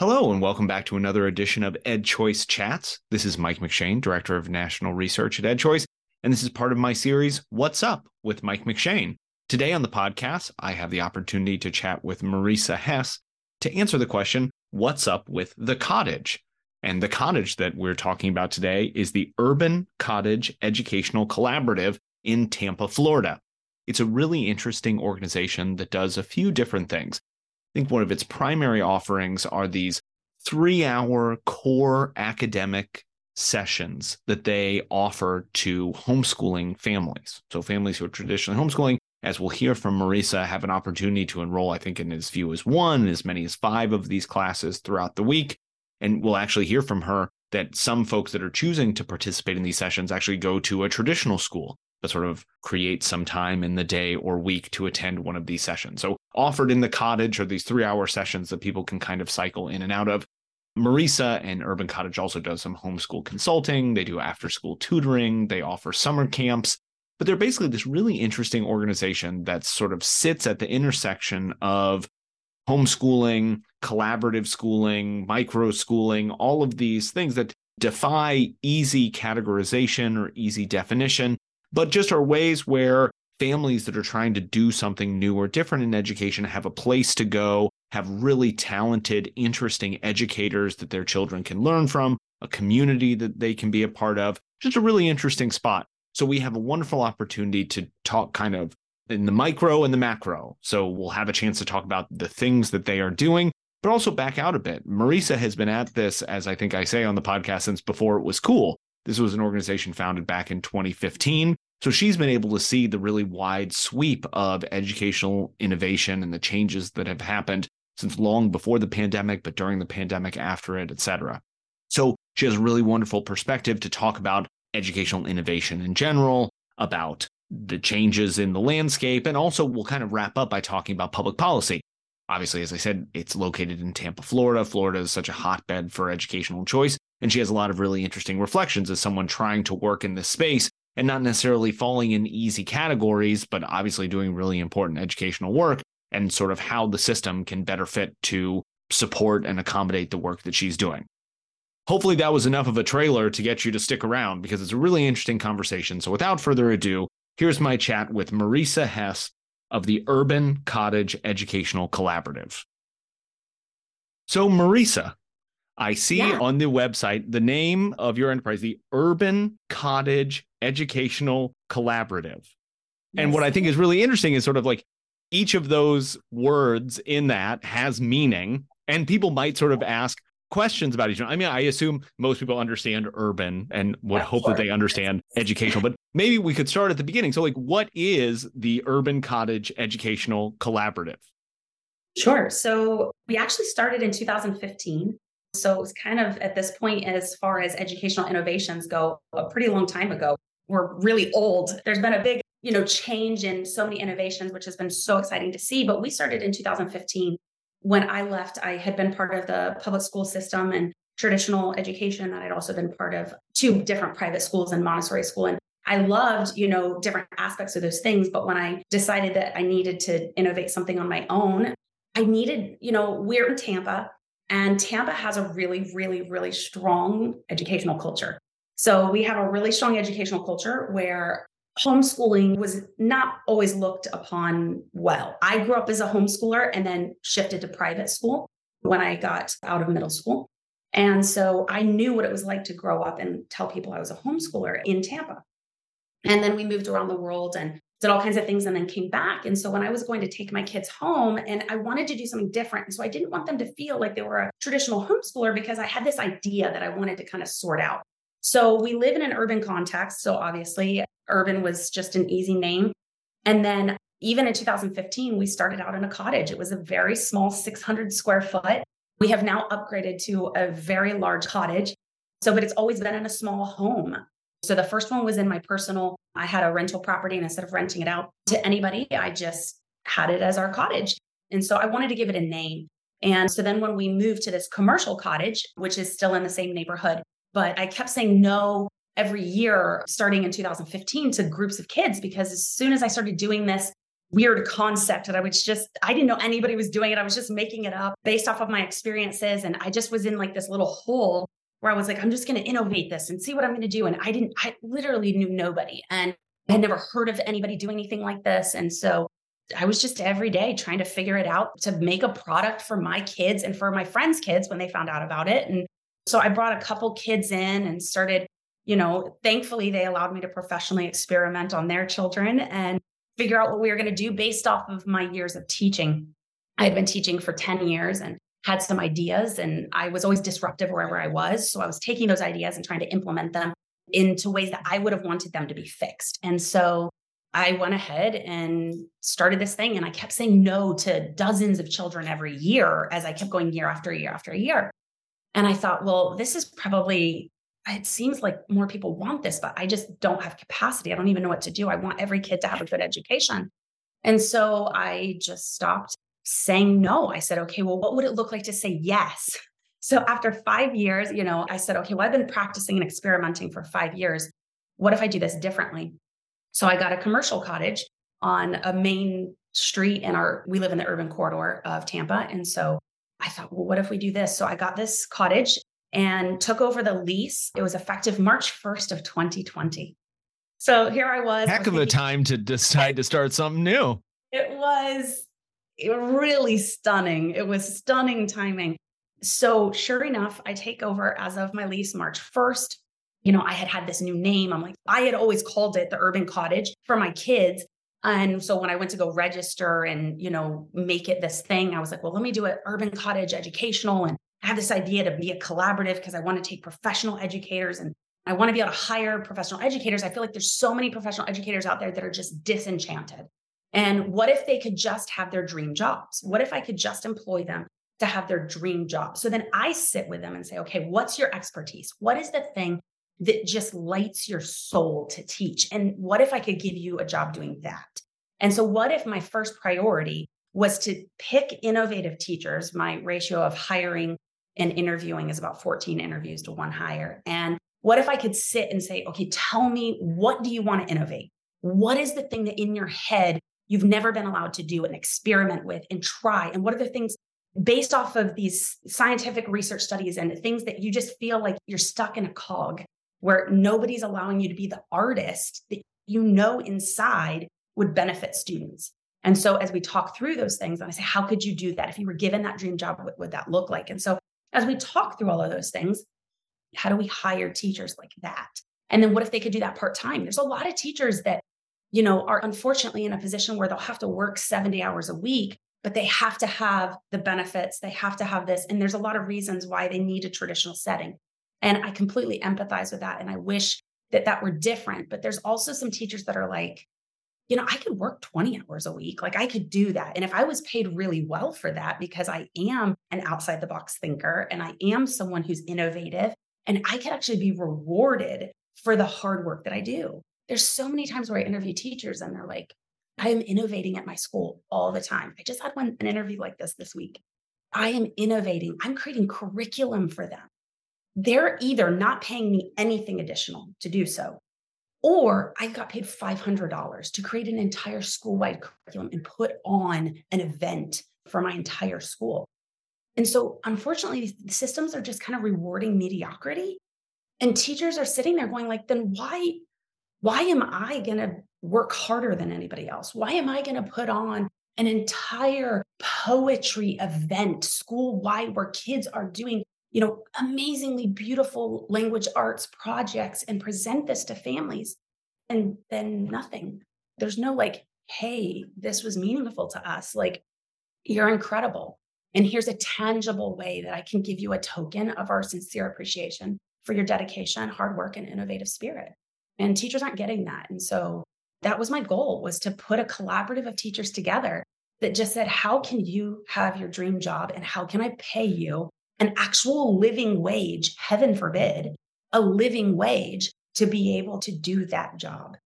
Hello, and welcome back to another edition of EdChoice Chats. This is Mike McShane, Director of National Research at EdChoice, and this is part of my series, What's Up with Mike McShane. Today on the podcast, I have the opportunity to chat with Marisa Hess to answer the question, What's up with the cottage? And the cottage that we're talking about today is the Urban Cottage Educational Collaborative in Tampa, Florida. It's a really interesting organization that does a few different things. I think one of its primary offerings are these three hour core academic sessions that they offer to homeschooling families. So, families who are traditionally homeschooling, as we'll hear from Marisa, have an opportunity to enroll, I think, in as few as one, as many as five of these classes throughout the week. And we'll actually hear from her that some folks that are choosing to participate in these sessions actually go to a traditional school but sort of create some time in the day or week to attend one of these sessions. So, offered in the cottage are these three hour sessions that people can kind of cycle in and out of. Marisa and Urban Cottage also does some homeschool consulting. They do after school tutoring. They offer summer camps, but they're basically this really interesting organization that sort of sits at the intersection of homeschooling, collaborative schooling, micro schooling, all of these things that defy easy categorization or easy definition but just are ways where families that are trying to do something new or different in education have a place to go, have really talented, interesting educators that their children can learn from, a community that they can be a part of. Just a really interesting spot. So we have a wonderful opportunity to talk kind of in the micro and the macro. So we'll have a chance to talk about the things that they are doing, but also back out a bit. Marisa has been at this, as I think I say on the podcast, since before it was cool. This was an organization founded back in 2015. So she's been able to see the really wide sweep of educational innovation and the changes that have happened since long before the pandemic, but during the pandemic, after it, et cetera. So she has a really wonderful perspective to talk about educational innovation in general, about the changes in the landscape, and also we'll kind of wrap up by talking about public policy. Obviously, as I said, it's located in Tampa, Florida. Florida is such a hotbed for educational choice. And she has a lot of really interesting reflections as someone trying to work in this space and not necessarily falling in easy categories, but obviously doing really important educational work and sort of how the system can better fit to support and accommodate the work that she's doing. Hopefully, that was enough of a trailer to get you to stick around because it's a really interesting conversation. So, without further ado, here's my chat with Marisa Hess of the Urban Cottage Educational Collaborative. So, Marisa, I see yeah. on the website the name of your enterprise, the Urban Cottage Educational Collaborative. Yes. And what I think is really interesting is sort of like each of those words in that has meaning, and people might sort of ask questions about each other. I mean, I assume most people understand urban and would hope that they understand educational, but maybe we could start at the beginning. So, like, what is the Urban Cottage Educational Collaborative? Sure. So, we actually started in 2015 so it's kind of at this point, as far as educational innovations go, a pretty long time ago. We're really old. There's been a big, you know, change in so many innovations, which has been so exciting to see. But we started in 2015. When I left, I had been part of the public school system and traditional education. And I'd also been part of two different private schools and Montessori school. And I loved, you know, different aspects of those things. But when I decided that I needed to innovate something on my own, I needed, you know, we're in Tampa. And Tampa has a really, really, really strong educational culture. So we have a really strong educational culture where homeschooling was not always looked upon well. I grew up as a homeschooler and then shifted to private school when I got out of middle school. And so I knew what it was like to grow up and tell people I was a homeschooler in Tampa. And then we moved around the world and did all kinds of things and then came back. And so when I was going to take my kids home and I wanted to do something different. And so I didn't want them to feel like they were a traditional homeschooler because I had this idea that I wanted to kind of sort out. So we live in an urban context. So obviously, urban was just an easy name. And then even in 2015, we started out in a cottage. It was a very small 600 square foot. We have now upgraded to a very large cottage. So, but it's always been in a small home. So the first one was in my personal, I had a rental property and instead of renting it out to anybody, I just had it as our cottage. And so I wanted to give it a name. And so then when we moved to this commercial cottage, which is still in the same neighborhood, but I kept saying no every year starting in 2015 to groups of kids because as soon as I started doing this weird concept that I was just, I didn't know anybody was doing it. I was just making it up based off of my experiences. And I just was in like this little hole where I was like, I'm just going to innovate this and see what I'm going to do. And I didn't, I literally knew nobody and I had never heard of anybody doing anything like this. And so I was just every day trying to figure it out to make a product for my kids and for my friends' kids when they found out about it. And so I brought a couple kids in and started, you know, thankfully they allowed me to professionally experiment on their children and figure out what we were going to do based off of my years of teaching. I had been teaching for 10 years and had some ideas, and I was always disruptive wherever I was. So I was taking those ideas and trying to implement them into ways that I would have wanted them to be fixed. And so I went ahead and started this thing, and I kept saying no to dozens of children every year as I kept going year after year after year. And I thought, well, this is probably, it seems like more people want this, but I just don't have capacity. I don't even know what to do. I want every kid to have a good education. And so I just stopped saying no. I said, okay, well, what would it look like to say yes? So after five years, you know, I said, okay, well, I've been practicing and experimenting for five years. What if I do this differently? So I got a commercial cottage on a main street in our, we live in the urban corridor of Tampa. And so I thought, well, what if we do this? So I got this cottage and took over the lease. It was effective March 1st of 2020. So here I was. Heck of a time to decide to start something new. It was really stunning. It was stunning timing. So sure enough, I take over as of my lease March 1st. You know, I had had this new name. I'm like, I had always called it the Urban Cottage for my kids. And so when I went to go register and, you know, make it this thing, I was like, well, let me do it urban cottage educational. And I have this idea to be a collaborative because I want to take professional educators and I want to be able to hire professional educators. I feel like there's so many professional educators out there that are just disenchanted. And what if they could just have their dream jobs? What if I could just employ them to have their dream job? So then I sit with them and say, okay, what's your expertise? What is the thing that just lights your soul to teach? And what if I could give you a job doing that? And so, what if my first priority was to pick innovative teachers? My ratio of hiring and interviewing is about 14 interviews to one hire. And what if I could sit and say, okay, tell me, what do you want to innovate? What is the thing that in your head you've never been allowed to do and experiment with and try? And what are the things based off of these scientific research studies and things that you just feel like you're stuck in a cog where nobody's allowing you to be the artist that you know inside would benefit students. And so as we talk through those things, and I say, how could you do that? If you were given that dream job, what would that look like? And so as we talk through all of those things, how do we hire teachers like that? And then what if they could do that part time? There's a lot of teachers that, you know, are unfortunately in a position where they'll have to work 70 hours a week, but they have to have the benefits, they have to have this. And there's a lot of reasons why they need a traditional setting. And I completely empathize with that. And I wish that that were different. But there's also some teachers that are like, you know, I could work 20 hours a week. Like I could do that. And if I was paid really well for that, because I am an outside the box thinker and I am someone who's innovative and I could actually be rewarded for the hard work that I do. There's so many times where I interview teachers and they're like, I am innovating at my school all the time. I just had one an interview like this this week. I am innovating. I'm creating curriculum for them. They're either not paying me anything additional to do so, or I got paid $500 to create an entire school wide curriculum and put on an event for my entire school. And so, unfortunately, the systems are just kind of rewarding mediocrity. And teachers are sitting there going, like, then why, why am I going to work harder than anybody else? Why am I going to put on an entire poetry event school wide where kids are doing you know, amazingly beautiful language arts projects and present this to families. And then nothing. There's no like, hey, this was meaningful to us. Like, you're incredible. And here's a tangible way that I can give you a token of our sincere appreciation for your dedication, hard work, and innovative spirit. And teachers aren't getting that. And so that was my goal was to put a collaborative of teachers together that just said, how can you have your dream job and how can I pay you an actual living wage, heaven forbid, a living wage to be able to do that job.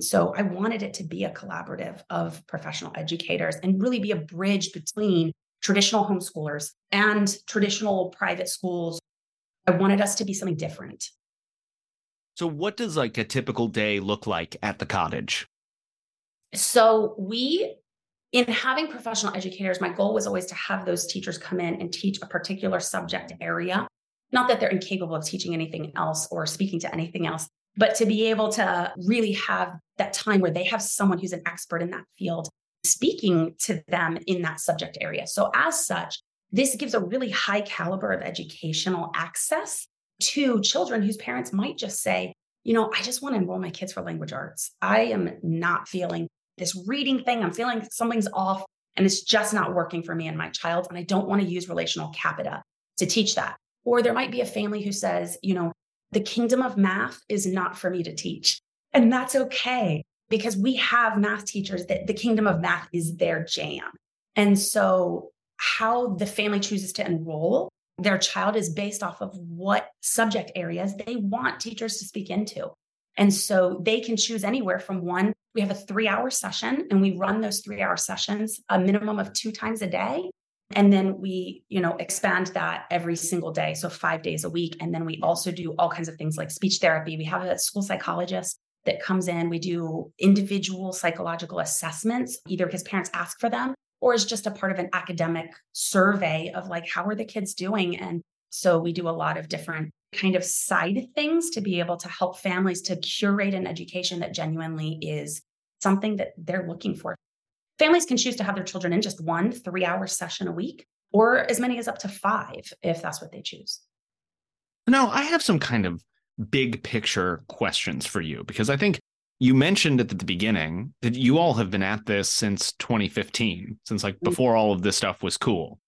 So I wanted it to be a collaborative of professional educators and really be a bridge between traditional homeschoolers and traditional private schools. I wanted us to be something different. So what does like a typical day look like at the cottage? So we in having professional educators, my goal was always to have those teachers come in and teach a particular subject area. Not that they're incapable of teaching anything else or speaking to anything else, but to be able to really have that time where they have someone who's an expert in that field speaking to them in that subject area. So, as such, this gives a really high caliber of educational access to children whose parents might just say, you know, I just want to enroll my kids for language arts. I am not feeling this reading thing. I'm feeling something's off and it's just not working for me and my child. And I don't want to use relational capita to teach that. Or there might be a family who says, you know, the kingdom of math is not for me to teach. And that's okay because we have math teachers that the kingdom of math is their jam. And so, how the family chooses to enroll their child is based off of what subject areas they want teachers to speak into. And so they can choose anywhere from one. We have a three hour session and we run those three hour sessions a minimum of two times a day. And then we, you know, expand that every single day. So five days a week. And then we also do all kinds of things like speech therapy. We have a school psychologist that comes in. We do individual psychological assessments, either because parents ask for them or is just a part of an academic survey of like, how are the kids doing? And so we do a lot of different kind of side things to be able to help families to curate an education that genuinely is something that they're looking for. Families can choose to have their children in just one three hour session a week or as many as up to five if that's what they choose. Now, I have some kind of big picture questions for you because I think you mentioned at the beginning that you all have been at this since 2015, since like mm. before all of this stuff was cool.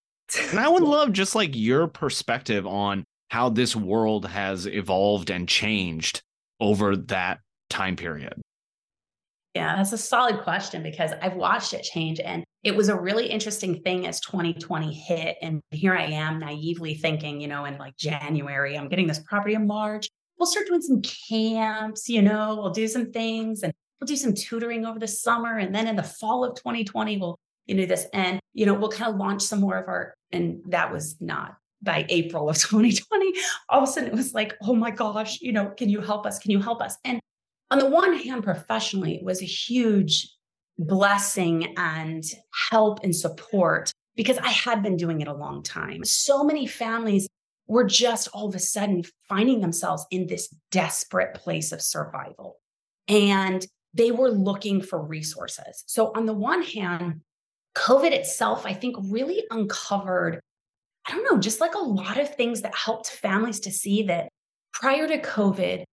And I would love just like your perspective on how this world has evolved and changed over that time period. Yeah, that's a solid question because I've watched it change. And it was a really interesting thing as 2020 hit. And here I am naively thinking, you know, in like January, I'm getting this property in March we'll start doing some camps, you know, we'll do some things and we'll do some tutoring over the summer. And then in the fall of 2020, we'll, you know, this and, you know, we'll kind of launch some more of our, and that was not by April of 2020. All of a sudden it was like, oh my gosh, you know, can you help us? Can you help us? And on the one hand, professionally, it was a huge blessing and help and support because I had been doing it a long time. So many families were just all of a sudden finding themselves in this desperate place of survival. And they were looking for resources. So, on the one hand, COVID itself, I think, really uncovered, I don't know, just like a lot of things that helped families to see that prior to COVID,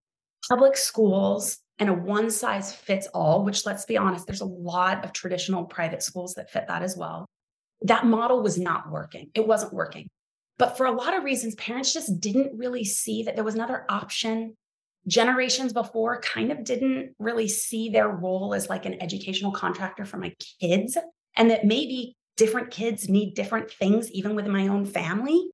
public schools and a one size fits all, which let's be honest, there's a lot of traditional private schools that fit that as well. That model was not working. It wasn't working. But for a lot of reasons, parents just didn't really see that there was another option. Generations before kind of didn't really see their role as like an educational contractor for my kids, and that maybe different kids need different things, even within my own family.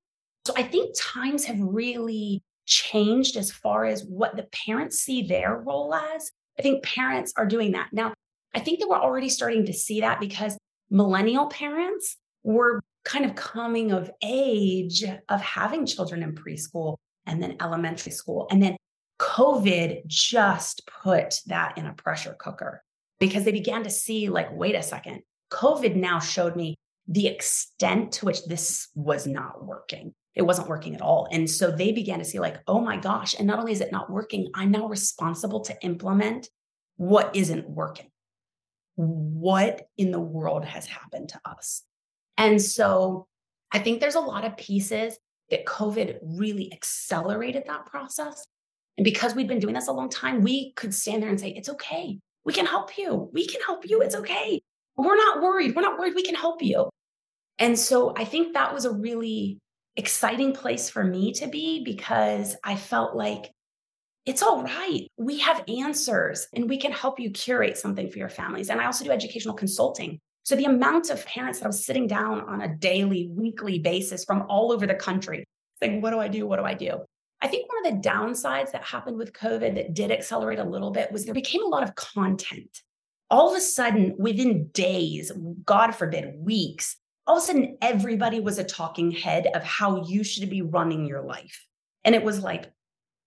So I think times have really changed as far as what the parents see their role as. I think parents are doing that. Now, I think that we're already starting to see that because millennial parents were kind of coming of age of having children in preschool and then elementary school. And then COVID just put that in a pressure cooker because they began to see, like, wait a second, COVID now showed me the extent to which this was not working. It wasn't working at all. And so they began to see, like, oh my gosh. And not only is it not working, I'm now responsible to implement what isn't working. What in the world has happened to us? And so I think there's a lot of pieces that COVID really accelerated that process. And because we've been doing this a long time, we could stand there and say, it's okay. We can help you. We can help you. It's okay. We're not worried. We're not worried. We can help you. And so I think that was a really exciting place for me to be because I felt like it's all right. We have answers and we can help you curate something for your families. And I also do educational consulting. So the amount of parents that I was sitting down on a daily, weekly basis from all over the country saying, What do I do? What do I do? I think one of the downsides that happened with COVID that did accelerate a little bit was there became a lot of content. All of a sudden, within days, God forbid, weeks, all of a sudden, everybody was a talking head of how you should be running your life. And it was like,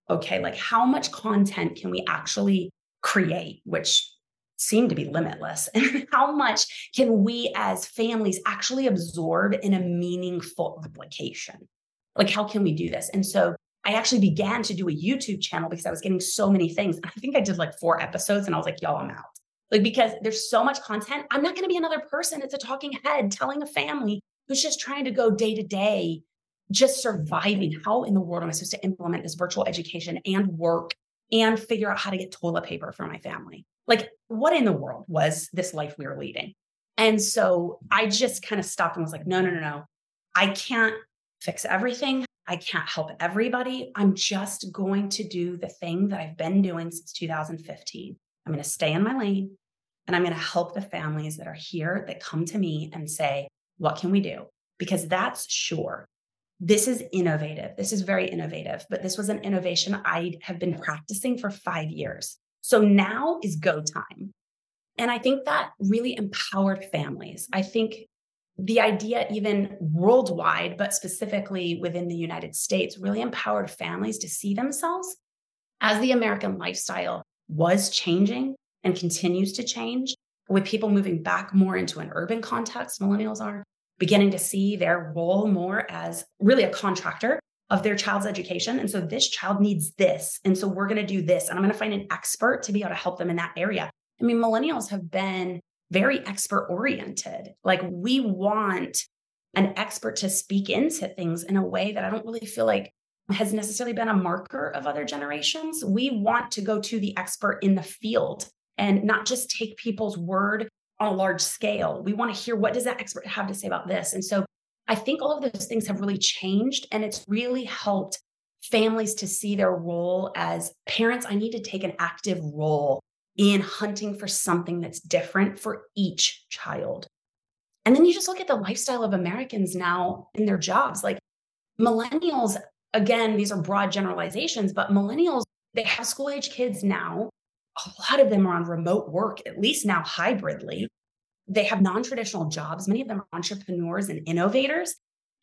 okay, like how much content can we actually create? Which seem to be limitless. And how much can we as families actually absorb in a meaningful application? Like, how can we do this? And so I actually began to do a YouTube channel because I was getting so many things. I think I did like four episodes and I was like, y'all, I'm out. Like, because there's so much content. I'm not going to be another person. It's a talking head telling a family who's just trying to go day to day, just surviving. How in the world am I supposed to implement this virtual education and work and figure out how to get toilet paper for my family? Like, what in the world was this life we were leading? And so I just kind of stopped and was like, no, no, no, no. I can't fix everything. I can't help everybody. I'm just going to do the thing that I've been doing since 2015. I'm going to stay in my lane and I'm going to help the families that are here that come to me and say, what can we do? Because that's sure. This is innovative. This is very innovative, but this was an innovation I have been practicing for five years. So now is go time. And I think that really empowered families. I think the idea, even worldwide, but specifically within the United States, really empowered families to see themselves as the American lifestyle was changing and continues to change, with people moving back more into an urban context, millennials are beginning to see their role more as really a contractor of their child's education. And so this child needs this. And so we're going to do this. And I'm going to find an expert to be able to help them in that area. I mean, millennials have been very expert oriented. Like we want an expert to speak into things in a way that I don't really feel like has necessarily been a marker of other generations. We want to go to the expert in the field and not just take people's word on a large scale. We want to hear what does that expert have to say about this? And so I think all of those things have really changed and it's really helped families to see their role as parents. I need to take an active role in hunting for something that's different for each child. And then you just look at the lifestyle of Americans now in their jobs. Like millennials, again, these are broad generalizations, but millennials, they have school age kids now. A lot of them are on remote work, at least now hybridly. They have non traditional jobs. Many of them are entrepreneurs and innovators.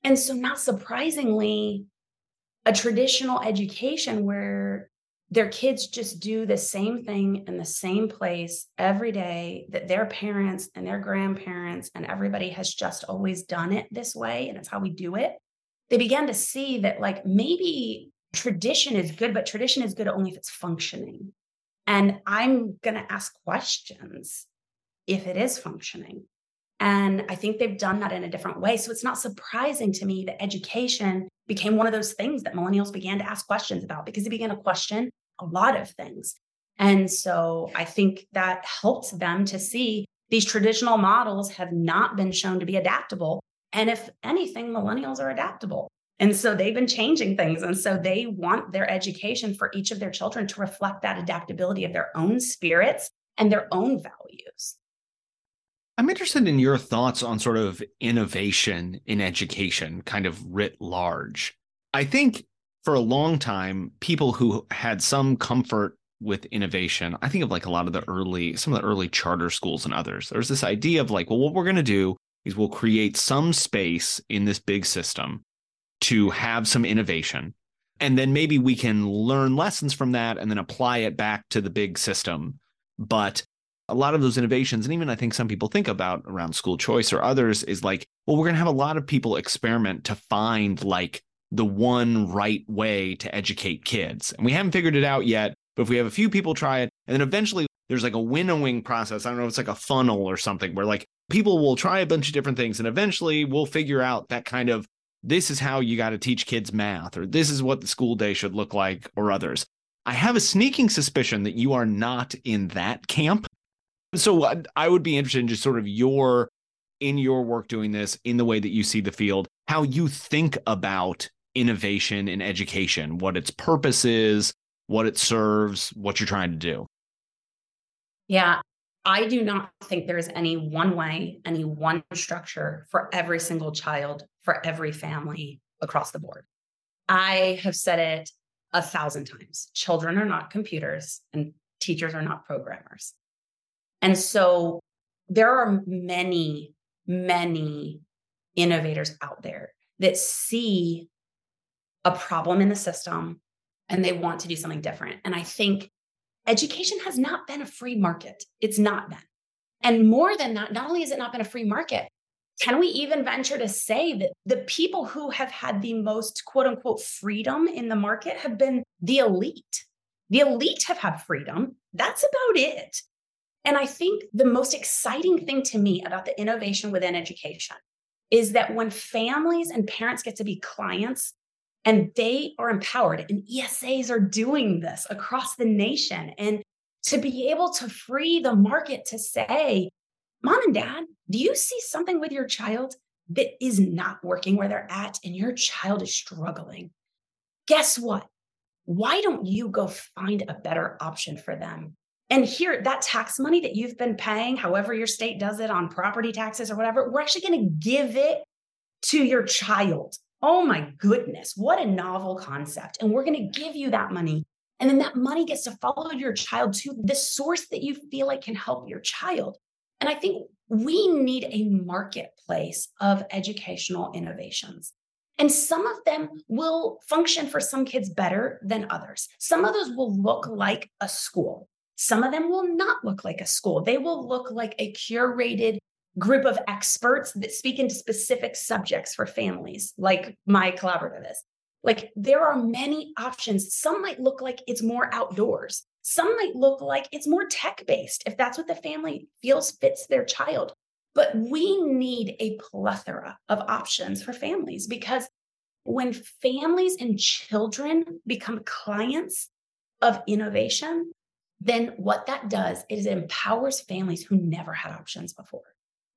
And so, not surprisingly, a traditional education where their kids just do the same thing in the same place every day that their parents and their grandparents and everybody has just always done it this way. And it's how we do it. They began to see that, like, maybe tradition is good, but tradition is good only if it's functioning. And I'm going to ask questions if it is functioning. And I think they've done that in a different way. So it's not surprising to me that education became one of those things that millennials began to ask questions about because they began to question a lot of things. And so I think that helps them to see these traditional models have not been shown to be adaptable. And if anything, millennials are adaptable. And so they've been changing things. And so they want their education for each of their children to reflect that adaptability of their own spirits and their own values. I'm interested in your thoughts on sort of innovation in education, kind of writ large. I think for a long time, people who had some comfort with innovation, I think of like a lot of the early, some of the early charter schools and others. There's this idea of like, well, what we're going to do is we'll create some space in this big system to have some innovation. And then maybe we can learn lessons from that and then apply it back to the big system. But a lot of those innovations, and even I think some people think about around school choice or others, is like, well, we're going to have a lot of people experiment to find like the one right way to educate kids. And we haven't figured it out yet, but if we have a few people try it, and then eventually there's like a winnowing process. I don't know, if it's like a funnel or something where like people will try a bunch of different things, and eventually we'll figure out that kind of this is how you got to teach kids math, or this is what the school day should look like, or others. I have a sneaking suspicion that you are not in that camp. So uh, I would be interested in just sort of your in your work doing this in the way that you see the field, how you think about innovation in education, what its purpose is, what it serves, what you're trying to do. Yeah, I do not think there's any one way, any one structure for every single child, for every family across the board. I have said it a thousand times children are not computers and teachers are not programmers. And so there are many, many innovators out there that see a problem in the system and they want to do something different. And I think education has not been a free market. It's not been. And more than that, not only has it not been a free market, can we even venture to say that the people who have had the most quote unquote freedom in the market have been the elite? The elite have had freedom. That's about it. And I think the most exciting thing to me about the innovation within education is that when families and parents get to be clients and they are empowered, and ESAs are doing this across the nation, and to be able to free the market to say, Mom and dad, do you see something with your child that is not working where they're at and your child is struggling? Guess what? Why don't you go find a better option for them? And here, that tax money that you've been paying, however your state does it on property taxes or whatever, we're actually going to give it to your child. Oh my goodness, what a novel concept. And we're going to give you that money. And then that money gets to follow your child to the source that you feel like can help your child. And I think we need a marketplace of educational innovations. And some of them will function for some kids better than others. Some of those will look like a school. Some of them will not look like a school. They will look like a curated group of experts that speak into specific subjects for families, like my collaborative is. Like there are many options. Some might look like it's more outdoors. Some might look like it's more tech based if that's what the family feels fits their child. But we need a plethora of options for families because when families and children become clients of innovation, then what that does is it empowers families who never had options before.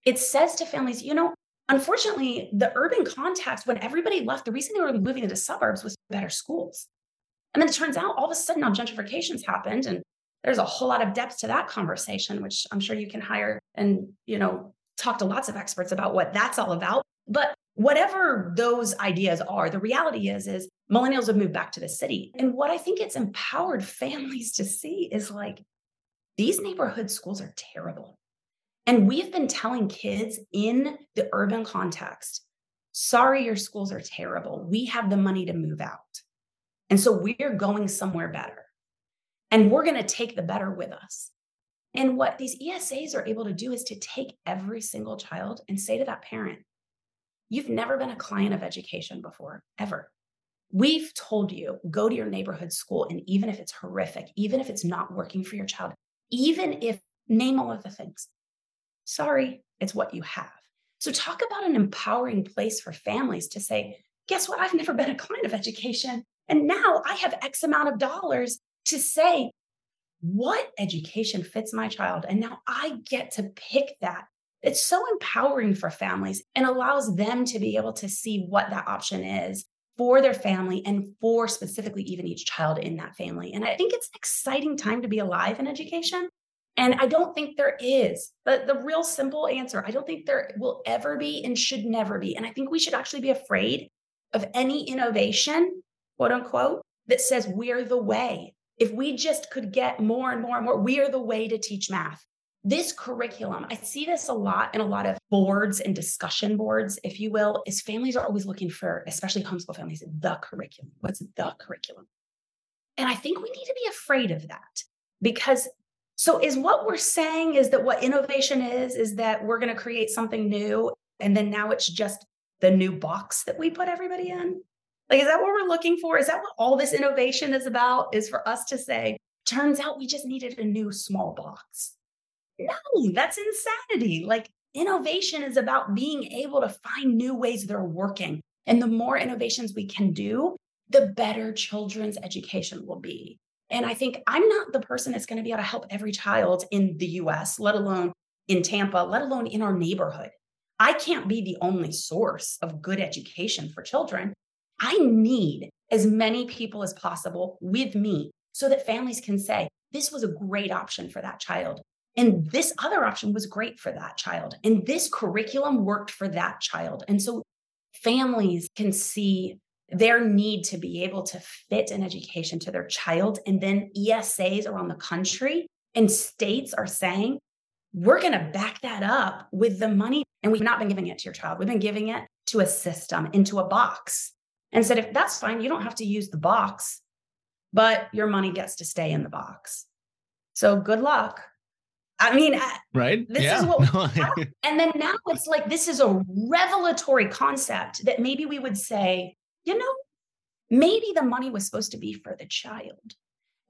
It says to families, you know, unfortunately, the urban context, when everybody left, the reason they were moving into suburbs was better schools. And then it turns out all of a sudden now gentrification's happened and there's a whole lot of depth to that conversation, which I'm sure you can hire and, you know, talk to lots of experts about what that's all about. But whatever those ideas are, the reality is, is millennials have moved back to the city. And what I think it's empowered families to see is like, these neighborhood schools are terrible. And we have been telling kids in the urban context, sorry, your schools are terrible. We have the money to move out. And so we're going somewhere better. And we're going to take the better with us. And what these ESAs are able to do is to take every single child and say to that parent, You've never been a client of education before, ever. We've told you go to your neighborhood school. And even if it's horrific, even if it's not working for your child, even if name all of the things, sorry, it's what you have. So, talk about an empowering place for families to say, guess what? I've never been a client of education. And now I have X amount of dollars to say, what education fits my child? And now I get to pick that it's so empowering for families and allows them to be able to see what that option is for their family and for specifically even each child in that family. And I think it's an exciting time to be alive in education. And I don't think there is. But the real simple answer, I don't think there will ever be and should never be. And I think we should actually be afraid of any innovation, quote unquote, that says we're the way. If we just could get more and more and more, we are the way to teach math this curriculum, I see this a lot in a lot of boards and discussion boards, if you will, is families are always looking for, especially homeschool families, the curriculum. What's the curriculum? And I think we need to be afraid of that because so is what we're saying is that what innovation is, is that we're going to create something new and then now it's just the new box that we put everybody in? Like, is that what we're looking for? Is that what all this innovation is about? Is for us to say, turns out we just needed a new small box no, that's insanity. Like innovation is about being able to find new ways they're working. And the more innovations we can do, the better children's education will be. And I think I'm not the person that's going to be able to help every child in the US, let alone in Tampa, let alone in our neighborhood. I can't be the only source of good education for children. I need as many people as possible with me so that families can say, this was a great option for that child. And this other option was great for that child. And this curriculum worked for that child. And so families can see their need to be able to fit an education to their child. And then ESAs around the country and states are saying, we're going to back that up with the money. And we've not been giving it to your child, we've been giving it to a system, into a box. And said, if that's fine, you don't have to use the box, but your money gets to stay in the box. So good luck. I mean, right? This yeah. is what, and then now it's like this is a revelatory concept that maybe we would say, you know, maybe the money was supposed to be for the child.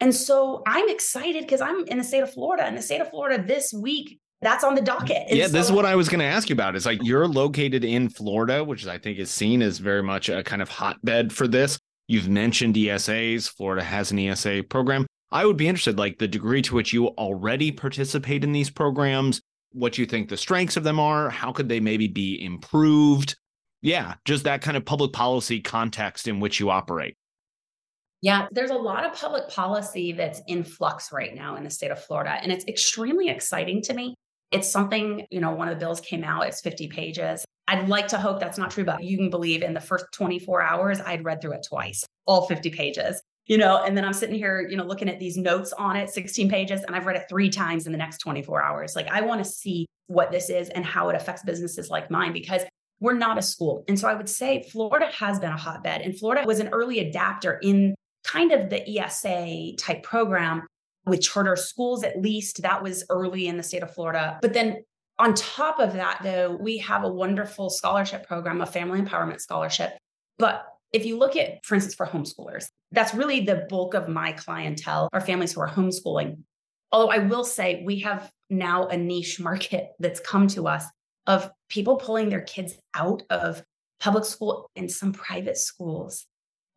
And so I'm excited because I'm in the state of Florida. In the state of Florida this week, that's on the docket. And yeah, so- this is what I was going to ask you about. It's like you're located in Florida, which I think is seen as very much a kind of hotbed for this. You've mentioned ESAs. Florida has an ESA program. I would be interested, like the degree to which you already participate in these programs, what you think the strengths of them are, how could they maybe be improved? Yeah, just that kind of public policy context in which you operate. Yeah, there's a lot of public policy that's in flux right now in the state of Florida, and it's extremely exciting to me. It's something, you know, one of the bills came out, it's 50 pages. I'd like to hope that's not true, but you can believe in the first 24 hours, I'd read through it twice, all 50 pages you know, and then I'm sitting here, you know, looking at these notes on it, 16 pages, and I've read it three times in the next 24 hours. Like, I want to see what this is and how it affects businesses like mine because we're not a school. And so I would say Florida has been a hotbed, and Florida was an early adapter in kind of the ESA type program with charter schools, at least. That was early in the state of Florida. But then on top of that, though, we have a wonderful scholarship program, a family empowerment scholarship. But if you look at, for instance, for homeschoolers, that's really the bulk of my clientele are families who are homeschooling. Although I will say we have now a niche market that's come to us of people pulling their kids out of public school and some private schools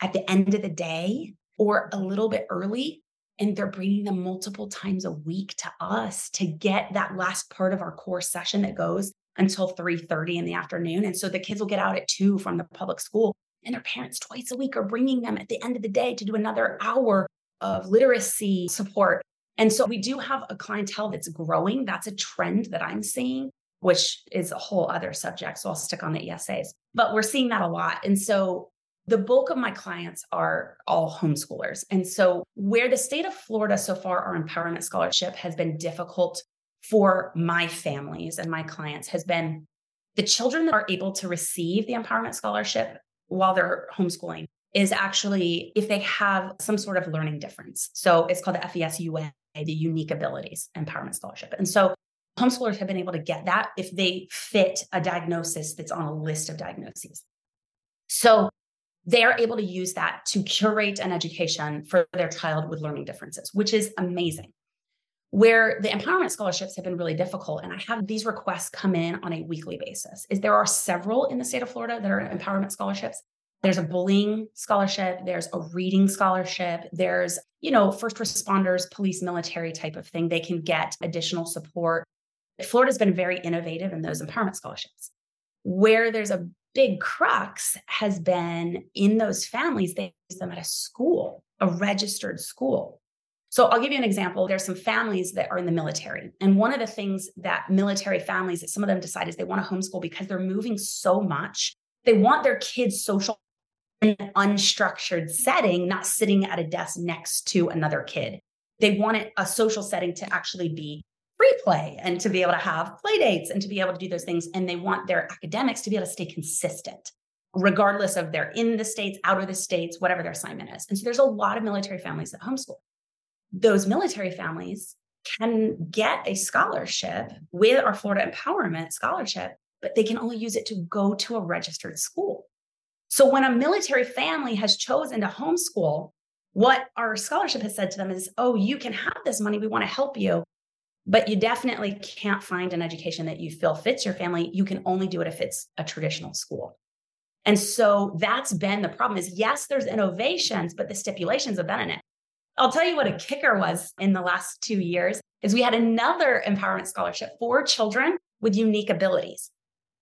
at the end of the day or a little bit early and they're bringing them multiple times a week to us to get that last part of our core session that goes until 3:30 in the afternoon and so the kids will get out at 2 from the public school and their parents twice a week are bringing them at the end of the day to do another hour of literacy support. And so we do have a clientele that's growing. That's a trend that I'm seeing, which is a whole other subject. So I'll stick on the ESAs, but we're seeing that a lot. And so the bulk of my clients are all homeschoolers. And so where the state of Florida so far, our empowerment scholarship has been difficult for my families and my clients has been the children that are able to receive the empowerment scholarship while they're homeschooling is actually if they have some sort of learning difference. So it's called the FESUA, the Unique Abilities Empowerment Scholarship. And so homeschoolers have been able to get that if they fit a diagnosis that's on a list of diagnoses. So they are able to use that to curate an education for their child with learning differences, which is amazing. Where the empowerment scholarships have been really difficult, and I have these requests come in on a weekly basis, is there are several in the state of Florida that are empowerment scholarships. There's a bullying scholarship, there's a reading scholarship, there's, you know, first responders, police, military type of thing. They can get additional support. Florida's been very innovative in those empowerment scholarships. Where there's a big crux has been in those families, they use them at a school, a registered school. So I'll give you an example. There's some families that are in the military. And one of the things that military families that some of them decide is they want to homeschool because they're moving so much. They want their kids social in an unstructured setting, not sitting at a desk next to another kid. They want a social setting to actually be free play and to be able to have play dates and to be able to do those things. And they want their academics to be able to stay consistent, regardless of they're in the States, out of the States, whatever their assignment is. And so there's a lot of military families that homeschool those military families can get a scholarship with our Florida Empowerment Scholarship, but they can only use it to go to a registered school. So when a military family has chosen to homeschool, what our scholarship has said to them is, oh, you can have this money. We want to help you, but you definitely can't find an education that you feel fits your family. You can only do it if it's a traditional school. And so that's been the problem is yes, there's innovations, but the stipulations have been in it. I'll tell you what a kicker was in the last two years is we had another empowerment scholarship for children with unique abilities.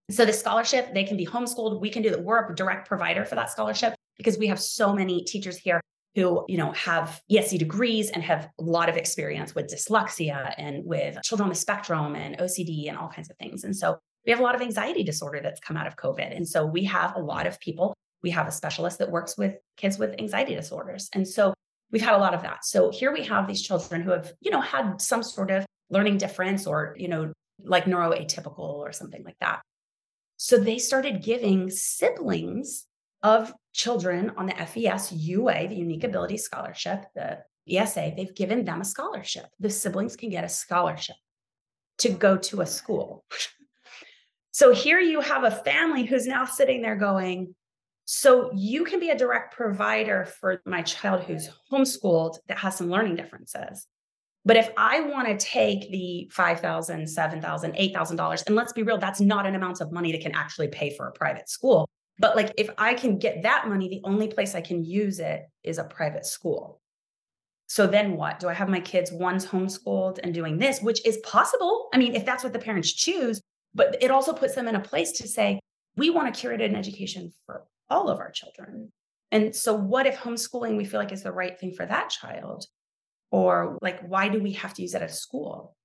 So the scholarship, they can be homeschooled. We can do that. We're a direct provider for that scholarship because we have so many teachers here who, you know, have ESE degrees and have a lot of experience with dyslexia and with children on the spectrum and OCD and all kinds of things. And so we have a lot of anxiety disorder that's come out of COVID. And so we have a lot of people. We have a specialist that works with kids with anxiety disorders. And so we've had a lot of that. So here we have these children who have, you know, had some sort of learning difference or, you know, like neuroatypical or something like that. So they started giving siblings of children on the FES UA, the Unique Ability Scholarship, the ESA, they've given them a scholarship. The siblings can get a scholarship to go to a school. so here you have a family who's now sitting there going, so you can be a direct provider for my child who's homeschooled that has some learning differences. But if I want to take the $5,000, $7,000, $8,000, and let's be real, that's not an amount of money that can actually pay for a private school. But like if I can get that money, the only place I can use it is a private school. So then what? Do I have my kids one's homeschooled and doing this, which is possible? I mean, if that's what the parents choose, but it also puts them in a place to say, we want to curate an education for all of our children. And so, what if homeschooling we feel like is the right thing for that child? Or, like, why do we have to use it at school?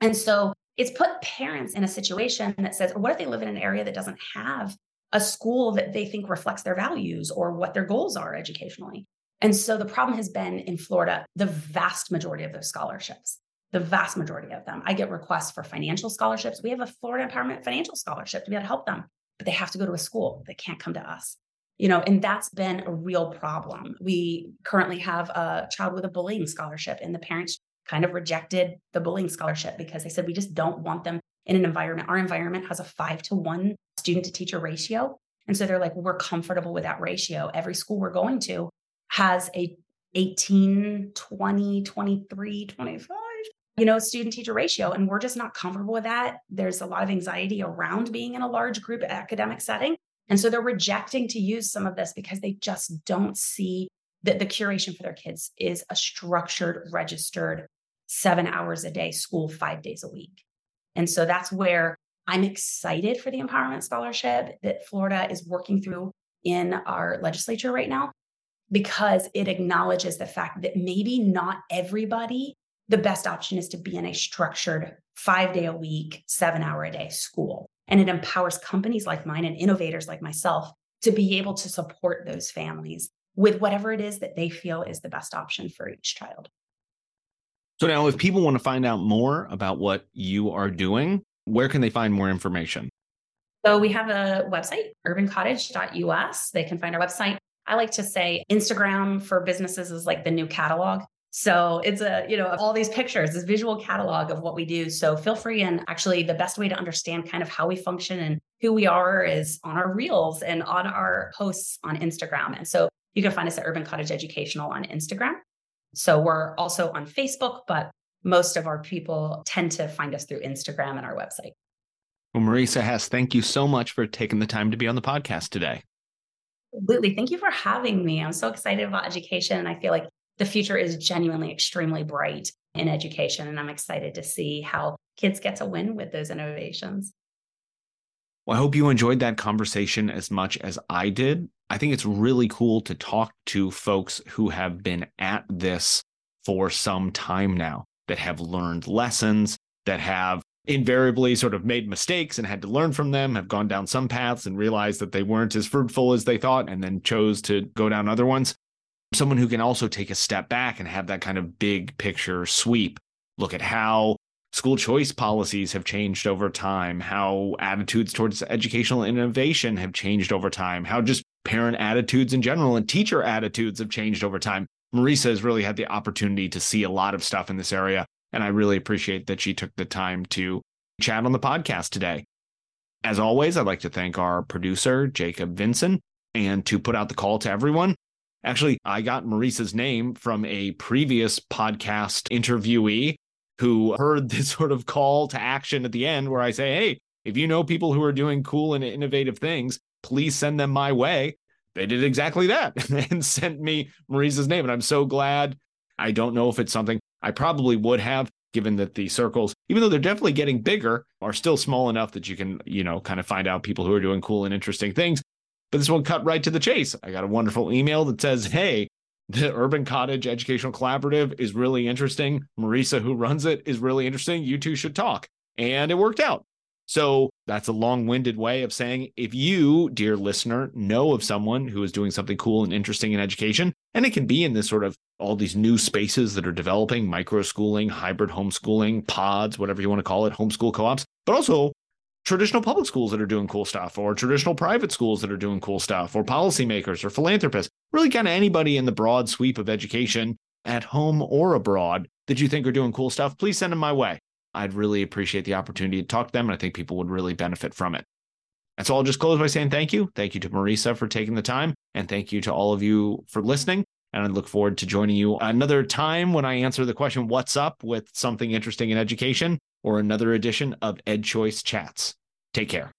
And so, it's put parents in a situation that says, what if they live in an area that doesn't have a school that they think reflects their values or what their goals are educationally? And so, the problem has been in Florida, the vast majority of those scholarships, the vast majority of them. I get requests for financial scholarships. We have a Florida Empowerment Financial Scholarship to be able to help them, but they have to go to a school. They can't come to us. You know and that's been a real problem. We currently have a child with a bullying scholarship and the parents kind of rejected the bullying scholarship because they said we just don't want them in an environment. Our environment has a 5 to 1 student to teacher ratio. And so they're like we're comfortable with that ratio. Every school we're going to has a 18 20 23 25 you know student teacher ratio and we're just not comfortable with that there's a lot of anxiety around being in a large group academic setting and so they're rejecting to use some of this because they just don't see that the curation for their kids is a structured, registered seven hours a day school, five days a week. And so that's where I'm excited for the empowerment scholarship that Florida is working through in our legislature right now because it acknowledges the fact that maybe not everybody, the best option is to be in a structured five day a week, seven hour a day school. And it empowers companies like mine and innovators like myself to be able to support those families with whatever it is that they feel is the best option for each child. So, now if people want to find out more about what you are doing, where can they find more information? So, we have a website, urbancottage.us. They can find our website. I like to say Instagram for businesses is like the new catalog. So it's a, you know, all these pictures, this visual catalog of what we do. So feel free. And actually, the best way to understand kind of how we function and who we are is on our reels and on our posts on Instagram. And so you can find us at Urban Cottage Educational on Instagram. So we're also on Facebook, but most of our people tend to find us through Instagram and our website. Well, Marisa Hess, thank you so much for taking the time to be on the podcast today. Absolutely. Thank you for having me. I'm so excited about education. And I feel like the future is genuinely extremely bright in education. And I'm excited to see how kids get to win with those innovations. Well, I hope you enjoyed that conversation as much as I did. I think it's really cool to talk to folks who have been at this for some time now, that have learned lessons, that have invariably sort of made mistakes and had to learn from them, have gone down some paths and realized that they weren't as fruitful as they thought, and then chose to go down other ones someone who can also take a step back and have that kind of big picture sweep. Look at how school choice policies have changed over time, how attitudes towards educational innovation have changed over time, how just parent attitudes in general and teacher attitudes have changed over time. Marisa has really had the opportunity to see a lot of stuff in this area. And I really appreciate that she took the time to chat on the podcast today. As always, I'd like to thank our producer, Jacob Vinson, and to put out the call to everyone. Actually, I got Marisa's name from a previous podcast interviewee who heard this sort of call to action at the end where I say, Hey, if you know people who are doing cool and innovative things, please send them my way. They did exactly that and sent me Marisa's name. And I'm so glad. I don't know if it's something I probably would have, given that the circles, even though they're definitely getting bigger, are still small enough that you can, you know, kind of find out people who are doing cool and interesting things. But this one cut right to the chase. I got a wonderful email that says, Hey, the Urban Cottage Educational Collaborative is really interesting. Marisa, who runs it, is really interesting. You two should talk. And it worked out. So that's a long winded way of saying if you, dear listener, know of someone who is doing something cool and interesting in education, and it can be in this sort of all these new spaces that are developing micro schooling, hybrid homeschooling, pods, whatever you want to call it, homeschool co ops, but also traditional public schools that are doing cool stuff, or traditional private schools that are doing cool stuff, or policymakers or philanthropists, really kind of anybody in the broad sweep of education at home or abroad that you think are doing cool stuff, please send them my way. I'd really appreciate the opportunity to talk to them. And I think people would really benefit from it. And so I'll just close by saying thank you. Thank you to Marisa for taking the time. And thank you to all of you for listening. And I look forward to joining you another time when I answer the question, What's up with something interesting in education, or another edition of EdChoice Chats. Take care.